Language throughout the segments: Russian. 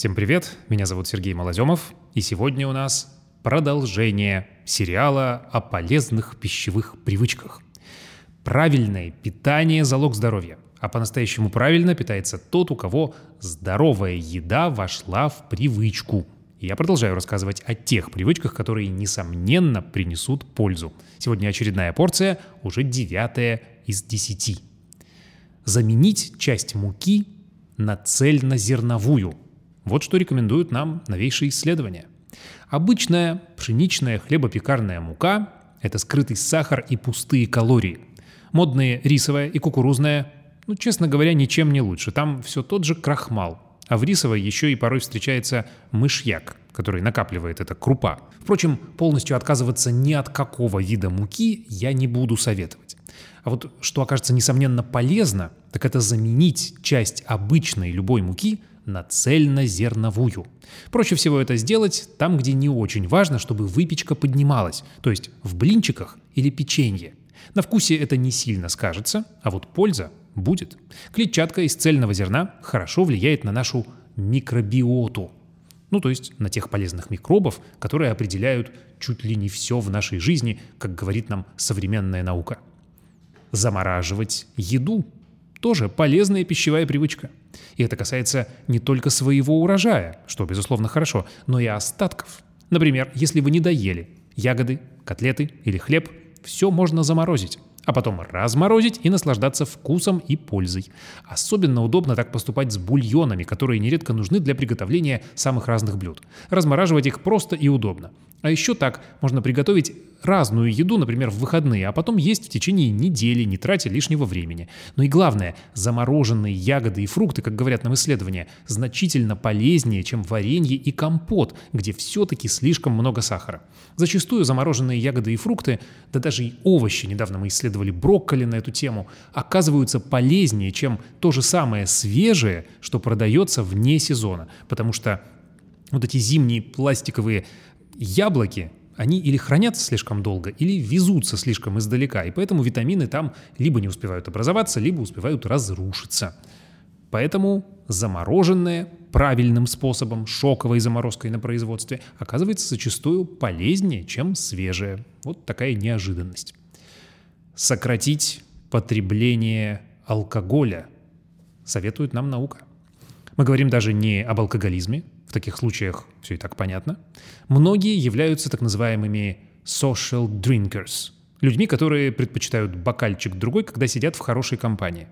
Всем привет, меня зовут Сергей Малоземов, и сегодня у нас продолжение сериала о полезных пищевых привычках. Правильное питание – залог здоровья, а по-настоящему правильно питается тот, у кого здоровая еда вошла в привычку. И я продолжаю рассказывать о тех привычках, которые, несомненно, принесут пользу. Сегодня очередная порция, уже девятая из десяти. Заменить часть муки на цельнозерновую – вот что рекомендуют нам новейшие исследования. Обычная пшеничная хлебопекарная мука – это скрытый сахар и пустые калории. Модные рисовая и кукурузная, ну, честно говоря, ничем не лучше. Там все тот же крахмал. А в рисовой еще и порой встречается мышьяк, который накапливает эта крупа. Впрочем, полностью отказываться ни от какого вида муки я не буду советовать. А вот что окажется несомненно полезно, так это заменить часть обычной любой муки на цельнозерновую. Проще всего это сделать там, где не очень важно, чтобы выпечка поднималась, то есть в блинчиках или печенье. На вкусе это не сильно скажется, а вот польза будет. Клетчатка из цельного зерна хорошо влияет на нашу микробиоту, ну то есть на тех полезных микробов, которые определяют чуть ли не все в нашей жизни, как говорит нам современная наука. Замораживать еду – тоже полезная пищевая привычка – и это касается не только своего урожая, что, безусловно, хорошо, но и остатков. Например, если вы не доели ягоды, котлеты или хлеб, все можно заморозить а потом разморозить и наслаждаться вкусом и пользой. Особенно удобно так поступать с бульонами, которые нередко нужны для приготовления самых разных блюд. Размораживать их просто и удобно. А еще так можно приготовить разную еду, например, в выходные, а потом есть в течение недели, не тратя лишнего времени. Но и главное, замороженные ягоды и фрукты, как говорят нам исследования, значительно полезнее, чем варенье и компот, где все-таки слишком много сахара. Зачастую замороженные ягоды и фрукты, да даже и овощи, недавно мы исследовали брокколи на эту тему, оказываются полезнее, чем то же самое свежее, что продается вне сезона, потому что вот эти зимние пластиковые яблоки, они или хранятся слишком долго, или везутся слишком издалека, и поэтому витамины там либо не успевают образоваться, либо успевают разрушиться. Поэтому замороженное правильным способом, шоковой заморозкой на производстве, оказывается зачастую полезнее, чем свежее. Вот такая неожиданность. Сократить потребление алкоголя советует нам наука. Мы говорим даже не об алкоголизме, в таких случаях все и так понятно. Многие являются так называемыми social drinkers, людьми, которые предпочитают бокальчик другой, когда сидят в хорошей компании.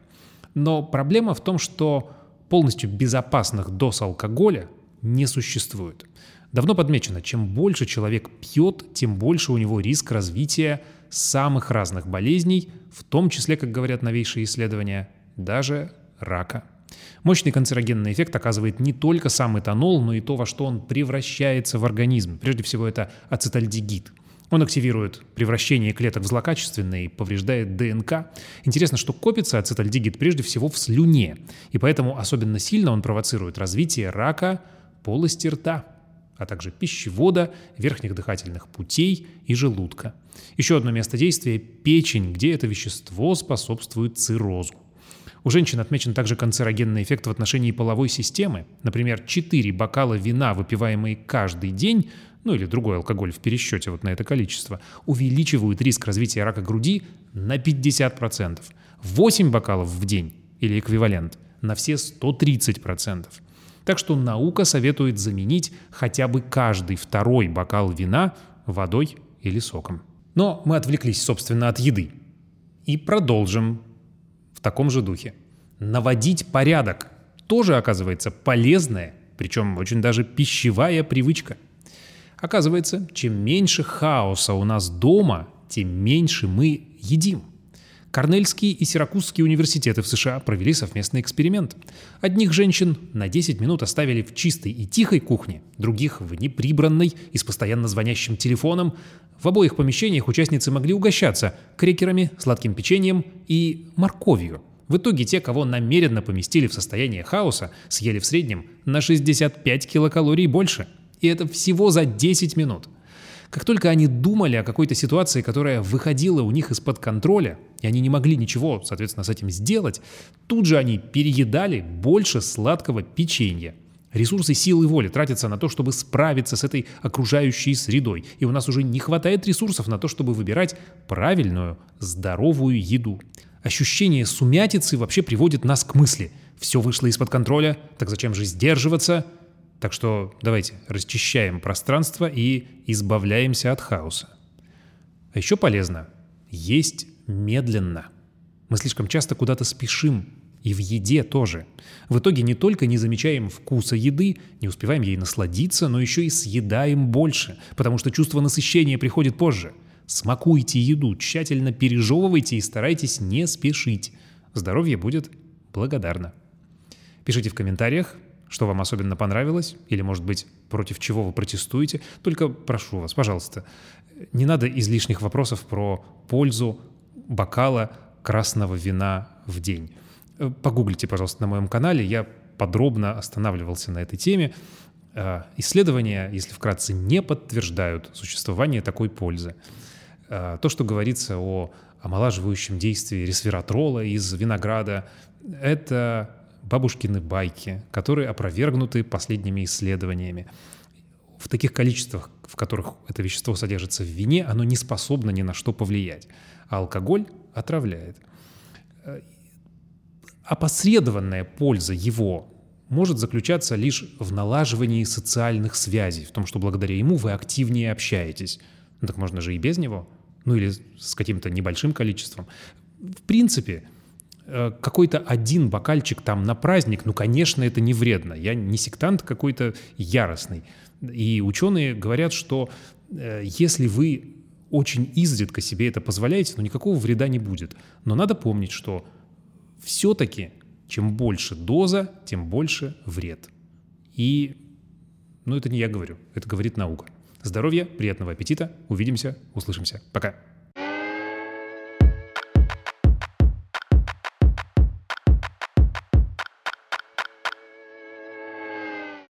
Но проблема в том, что полностью безопасных доз алкоголя не существует. Давно подмечено, чем больше человек пьет, тем больше у него риск развития самых разных болезней, в том числе, как говорят новейшие исследования, даже рака. Мощный канцерогенный эффект оказывает не только сам этанол, но и то, во что он превращается в организм. Прежде всего, это ацетальдегид. Он активирует превращение клеток в злокачественные, повреждает ДНК. Интересно, что копится ацетальдегид прежде всего в слюне, и поэтому особенно сильно он провоцирует развитие рака полости рта, а также пищевода, верхних дыхательных путей и желудка. Еще одно место действия – печень, где это вещество способствует циррозу. У женщин отмечен также канцерогенный эффект в отношении половой системы. Например, 4 бокала вина, выпиваемые каждый день, ну или другой алкоголь в пересчете вот на это количество, увеличивают риск развития рака груди на 50%. 8 бокалов в день или эквивалент на все 130%. Так что наука советует заменить хотя бы каждый второй бокал вина водой или соком. Но мы отвлеклись, собственно, от еды. И продолжим в таком же духе. Наводить порядок тоже оказывается полезная, причем очень даже пищевая привычка. Оказывается, чем меньше хаоса у нас дома, тем меньше мы едим. Корнельский и Сиракузские университеты в США провели совместный эксперимент. Одних женщин на 10 минут оставили в чистой и тихой кухне, других в неприбранной и с постоянно звонящим телефоном. В обоих помещениях участницы могли угощаться крекерами, сладким печеньем и морковью. В итоге те, кого намеренно поместили в состояние хаоса, съели в среднем на 65 килокалорий больше. И это всего за 10 минут – как только они думали о какой-то ситуации, которая выходила у них из-под контроля, и они не могли ничего, соответственно, с этим сделать, тут же они переедали больше сладкого печенья. Ресурсы силы воли тратятся на то, чтобы справиться с этой окружающей средой. И у нас уже не хватает ресурсов на то, чтобы выбирать правильную, здоровую еду. Ощущение сумятицы вообще приводит нас к мысли. Все вышло из-под контроля, так зачем же сдерживаться? Так что давайте расчищаем пространство и избавляемся от хаоса. А еще полезно есть медленно. Мы слишком часто куда-то спешим, и в еде тоже. В итоге не только не замечаем вкуса еды, не успеваем ей насладиться, но еще и съедаем больше, потому что чувство насыщения приходит позже. Смакуйте еду, тщательно пережевывайте и старайтесь не спешить. Здоровье будет благодарно. Пишите в комментариях, что вам особенно понравилось, или, может быть, против чего вы протестуете. Только прошу вас, пожалуйста, не надо излишних вопросов про пользу бокала красного вина в день. Э, погуглите, пожалуйста, на моем канале, я подробно останавливался на этой теме. Э, исследования, если вкратце, не подтверждают существование такой пользы. Э, то, что говорится о омолаживающем действии ресвератрола из винограда, это бабушкины байки, которые опровергнуты последними исследованиями. В таких количествах, в которых это вещество содержится в вине, оно не способно ни на что повлиять. А алкоголь отравляет опосредованная польза его может заключаться лишь в налаживании социальных связей, в том, что благодаря ему вы активнее общаетесь. Ну так можно же и без него, ну или с каким-то небольшим количеством. В принципе, э, какой-то один бокальчик там на праздник, ну, конечно, это не вредно. Я не сектант какой-то яростный. И ученые говорят, что э, если вы очень изредка себе это позволяете, ну, никакого вреда не будет. Но надо помнить, что все-таки чем больше доза, тем больше вред. И, ну это не я говорю, это говорит наука. Здоровья, приятного аппетита, увидимся, услышимся. Пока.